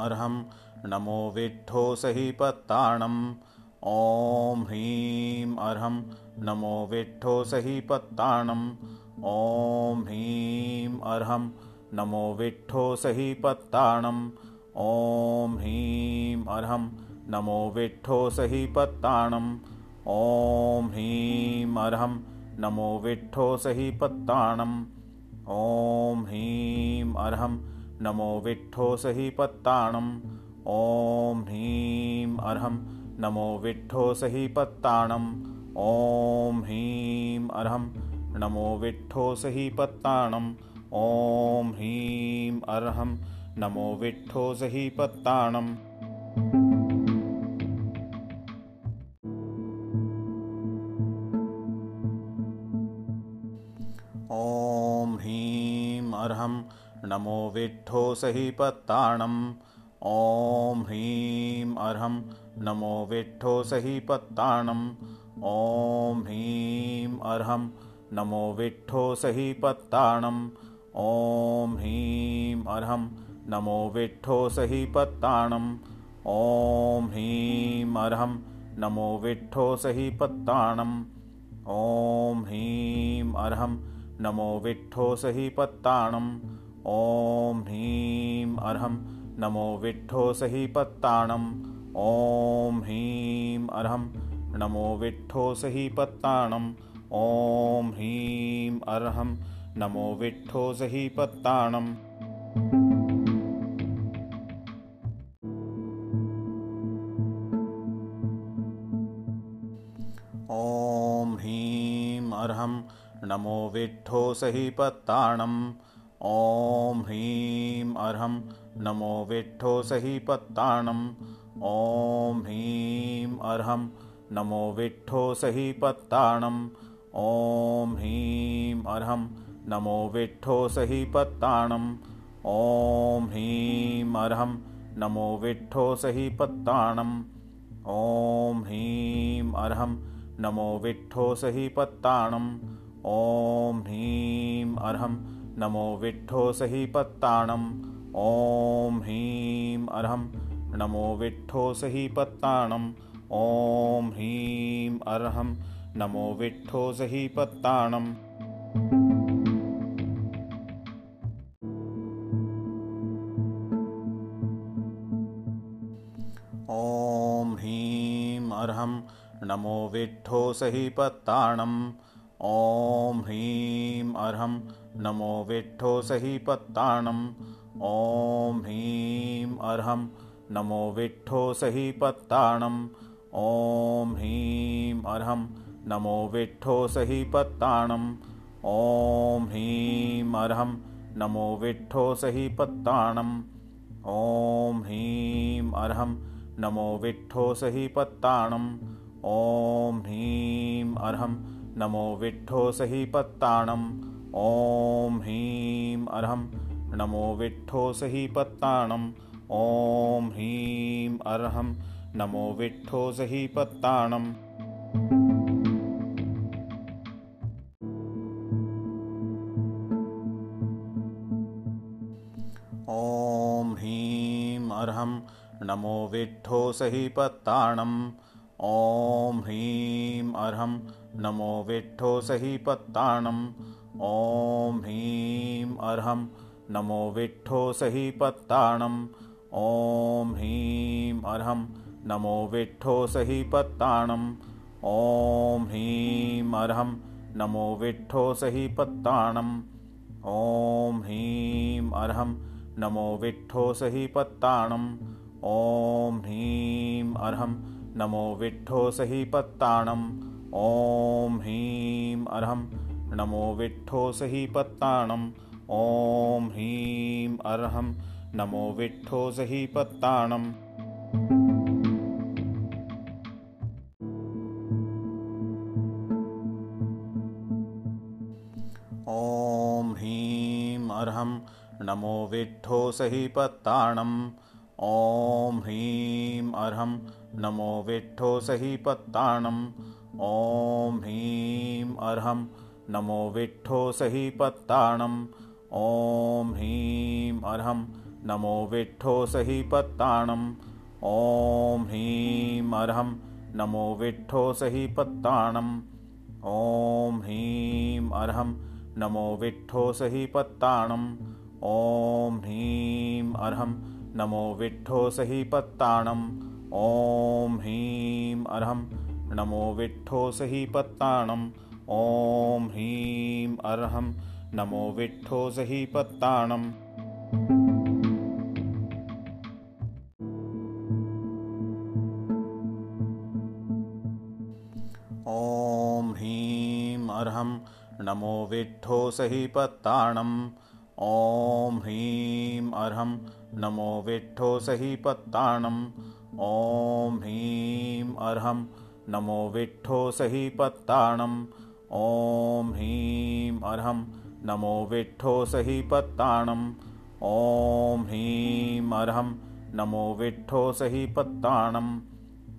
अर्हं नमो विट्ठो सहीपत्ताणम्। ॐ ह्रीं अर्हं, नमो विट्ठो सहीपत्ताणम्। ॐ ह्रीं अर्हं, नमो विट्ठो सहीपत्ताणम्। ॐ ह्रीं अर्हं, नमो विट्ठो सहीपत्ताणम्। ॐ ह्रीं अर्हं, नमो विट्ठो सहीपत्ताणम्। ॐ ह्रीं अर्हं नमो विट्ठो सहीपत्ताणम्। ॐ ह्रीं अर्हं। नमो विट्ठो सहीपत्ताणम्। ॐ ह्रीं अर्हं। नमो विट्ठो सहीपत्ताणम्। ॐ ह्रीं अर्हं। नमो विट्ठो सहीपत्ताणम् अर्हं नमो विट्ठो सहीपत्ताणम्। ॐ ह्रीं अर्हं। नमो विट्ठो सहीपत्ताणम्। ॐ ह्रीं अर्हं। नमो विट्ठो सहीपत्ताणम्। ॐ ह्रीं अर्हं। नमो विट्ठो सहीपत्ताणम्। ॐ ह्रीं अर्हं। नमो विट्ठो सहीपत्ताणम्। ॐ ह्रीं अर्हं। नमो विट्ठो सहीपत्ताणम्। ॐ ह्रीं अर्हं। नमो विट्ठो सहीपत्ताणम्। ॐ ह्रीं अर्हं। नमो विट्ठो सहीपत्ताणम्। ॐ ह्रीं अर्हं। नमो विट्ठो सहीपत्ताणम् नमो विट्ठो सहीपत्ताणम् ॐ ह्रीं अर्हं। नमो विट्ठो सहीपत्ताणम् ॐ ह्रीं अर्हं। नमो विट्ठो सहीपत्ताणम् ॐ ह्रीं अर्हं। नमो विट्ठो सहीपत्ताणम् ॐ ह्रीं अर्हं। नमो विट्ठो सहीपत्ताणम् ॐ ह्रीं अर्हं। नमो विट्ठो सहीपत्ताणम् ॐ ह्रीं अर्हं। नमो विट्ठो सहीपत्ताणम्। ॐ ह्रीं अर्हं। नमो विट्ठो सहीपत्ताणम्। ॐ ह्रीं अर्हं। नमो विट्ठो सहीपत्ताणम्। ॐ ह्रीं अर्हं। नमो विट्ठो सहीपत्ताणम् ॐ ह्रीं अर्हं नमो विट्ठो सहीपत्ताणम् ॐ ह्रीं अर्हं नमो विट्ठो सहीपत्ताणम् ॐ ह्रीं अर्हं नमो विट्ठो सहीपत्ताणम् ॐ ह्रीं अर्हं नमो विट्ठो सहीपत्ताणम् ॐ ह्रीं अर्हं नमो विट्ठो सहीपत्ताणम् ॐ ह्रीं अर्हं नमो विट्ठो सहीपत्ताणम्। ॐ ह्रीं अर्हं। नमो विट्ठो सहीपत्ताणम्। ॐ ह्रीं अर्हं। नमो विट्ठो सहीपत्ताणम्। ॐ ह्रीं अर्हं। नमो विट्ठो सहीपत्ताणम् ॐ ह्रीं अर्हं नमो विट्ठो सहीपत्ताणम्। ॐ ह्रीं अर्हं नमो विट्ठो सहीपत्ताणम्। ॐ ह्रीं अर्हं नमो विट्ठो सहीपत्ताणम्। ॐ ह्रीं अर्हं नमो विट्ठो सहीपत्ताणम्। ॐ ह्रीं अर्हं नमो विट्ठो सहीपत्ताणम्। ॐ ह्रीं अर्हं नमो विट्ठो सहीपत्ताणम्। ॐ ह्रीं अर्हं। नमो विट्ठो सहीपत्ताणम्। ॐ ह्रीं अर्हं। नमो विट्ठो सहीपत्ताणम्। ॐ ह्रीं अर्हं। नमो विट्ठो सहीपत्ताणम् ॐ ह्रीं अर्हं नमो विट्ठो सहीपत्ताणम्। ॐ ह्रीं अर्हं नमो विट्ठो सहीपत्ताणम्। ॐ ह्रीं अर्हं नमो विट्ठो सही पत्ताणम् ॐ ह्रीं अर्हं नमो विट्ठो सही पत्ताणम् ॐ ह्रीं अर्हं नमो विट्ठो सही पत्ताणम् ॐ ह्रीं अर्हं नमो विट्ठो सही पत्ताणम् ॐ ह्रीं अर्हं नमो विट्ठो सही पत्ताणम् ॐ ह्रीं अर्हं नमो विट्ठो सही पत्ताणम् ॐ ह्रीं अर्हं नमो विट्ठो सही पत्ताणम् ॐ ह्रीं अर्हं नमो विट्ठो सही पत्ताणम् ॐ ह्रीं अर्हं। नमो विट्ठो सही पत्ताणम् ॐ ह्रीं अर्हं। नमो विट्ठो सही पत्ताणम् ॐ ह्रीं अर्हं। नमो विट्ठो सही पत्ताणम्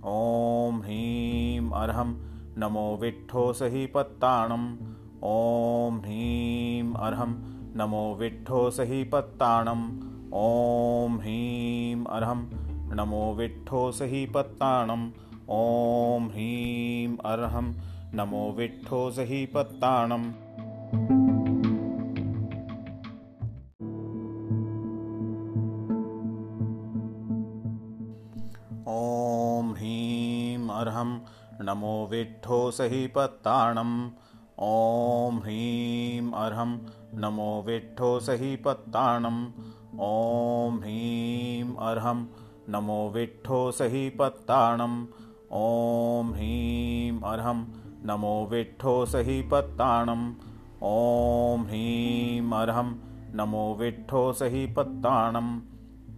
ॐ ह्रीं अर्हं। नमो विट्ठो सही पत्ताणम् ॐ ह्रीं अर्हं। नमो विट्ठो सही पत्ताणम् ॐ ह्रीं अर्हं नमो विट्ठो सही पत्ताणम्। ॐ ह्रीं अर्हं नमो विट्ठो सही पत्ताणम्। ॐ ह्रीं अर्हं नमो विट्ठो सही पत्ताणम्। ॐ ह्रीं अर्हं नमो विट्ठो सही पत्ताणम्। ॐ ह्रीं अर्हं। नमो विट्ठो सही पत्ताणम्। ॐ ह्रीं अर्हं। नमो विट्ठो सही पत्ताणम्। ॐ ह्रीं अर्हं। नमो विट्ठो सही पत्ताणम्।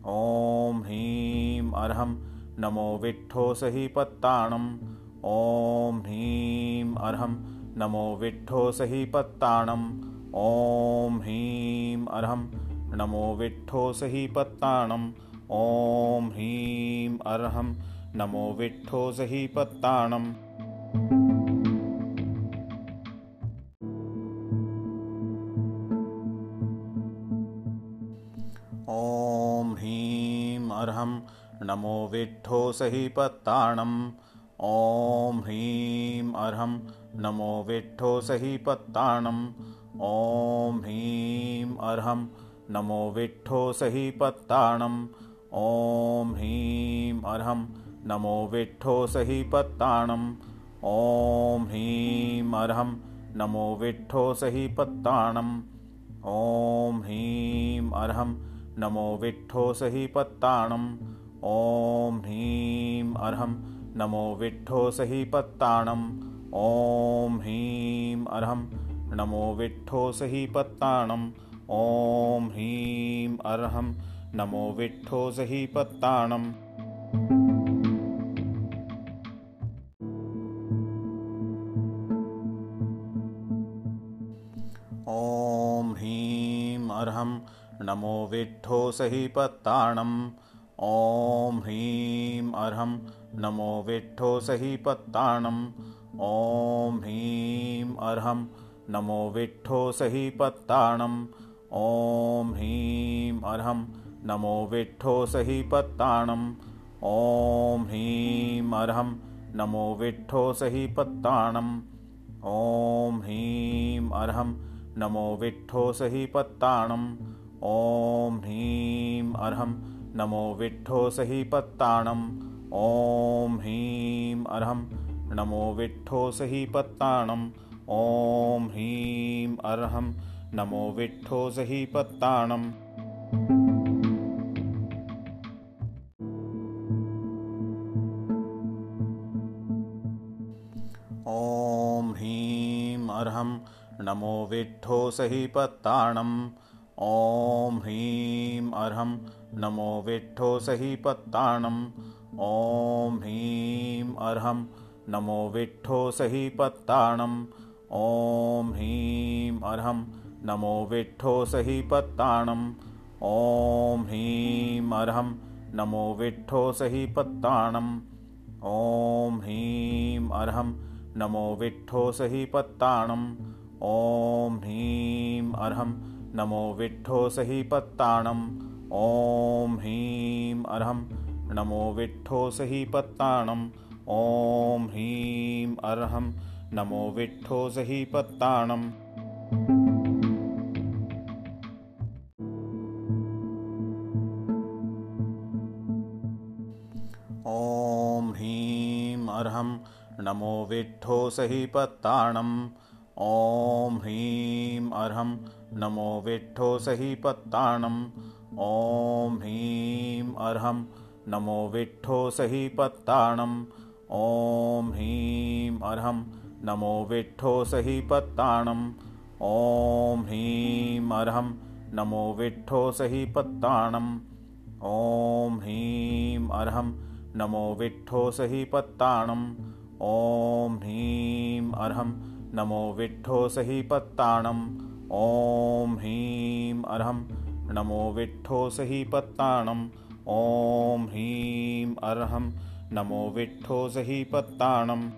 ॐ ह्रीं अर्हं। नमो विट्ठो सही पत्ताणम्। ॐ ह्रीं अर्हं। नमो विट्ठो सही पत्ताणम्। ॐ ह्रीं अर्हं। नमो विट्ठो सही पत्ताणम्। ॐ ह्रीं अर्हं नमो विट्ठो सही पत्ताणम्। नमो विट्ठो सही पत्ताणम्। ॐ ह्रीं अर्हं नमो विट्ठो सही पत्ताणम्। ॐ ह्रीं अर्हं नमो विट्ठो सही पत्ताणम्। ॐ ह्रीं अर्हं। नमो विट्ठो सही पत्ताणम्। ॐ ह्रीं अर्हं। नमो विट्ठो सही पत्ताणम्। ॐ ह्रीं अर्हं। नमो विट्ठो सही पत्ताणम्। ॐ ह्रीं अर्हं। नमो विट्ठो सही पत्ताणम्। ॐ ह्रीं अर्हं। नमो विट्ठो सही पत्ताणम्। ॐ ह्रीं अर्हं। नमो विट्ठो सही पत्ताणम्। ॐ ह्रीं अर्हं। नमो विट्ठो सही पत्ताणम्। ॐ ह्रीं अर्हं। नमो विट्ठो सही पत्ताणम्। ॐ ह्रीं अर्हं। नमो विट्ठो सही पत्ताणम्। ॐ ह्रीं अर्हं। नमो विट्ठो सही पत्ताणम् ॐ ह्रीं अर्हं। नमो विट्ठो सही पत्ताणम् ॐ ह्रीं अर्हं। नमो विट्ठो सही पत्ताणम् ॐ ह्रीं अर्हं। नमो विट्ठो सही पत्ताणम् ॐ ह्रीं अर्हं। नमो विट्ठो सही पत्ताणम् ॐ ह्रीं अर्हं। नमो विट्ठो सही पत्ताणम्। ॐ ह्रीं नमो विट्ठो सही पत्ताणम्। ॐ ह्रीं अर्हं नमो विट्ठो सही पत्ताणम्। ॐ ह्रीं अर्हं नमो विट्ठो सही पत्ताणम्। ॐ ह्रीं अर्हं नमो विट्ठो सही पत्ताणम् ॐ ह्रीं अर्हं। नमो विट्ठो सही पत्ताणम् ॐ ह्रीं अर्हं। नमो विट्ठो सही पत्ताणम् ॐ ह्रीं अर्हं। नमो विट्ठो सही पत्ताणम् ॐ ह्रीं अर्हं। नमो विट्ठो सही पत्ताणम् ॐ ह्रीं अर्हं। नमो विट्ठो सही पत्ताणम् नमो विट्ठो सही पत्ताणम्। ॐ ह्रीं अर्हं। नमो विट्ठो सही पत्ताणम्। ॐ ह्रीं अर्हं। नमो विट्ठो सही पत्ताणम्। ॐ ह्रीं अर्हं। नमो विट्ठो सही पत्ताणम्। ॐ ह्रीं अर्हं। नमो विट्ठो सही पत्ताणम्। ॐ ह्रीं अर्हं। नमो विट्ठो सही पत्ताणम्। ॐ ह्रीं अर्हं। नमो विट्ठो सही पत्ताणम् ॐ ह्रीं अर्हं। नमो विट्ठो सही पत्ताणम् ॐ ह्रीं अर्हं। नमो विट्ठो सही पत्ताणम्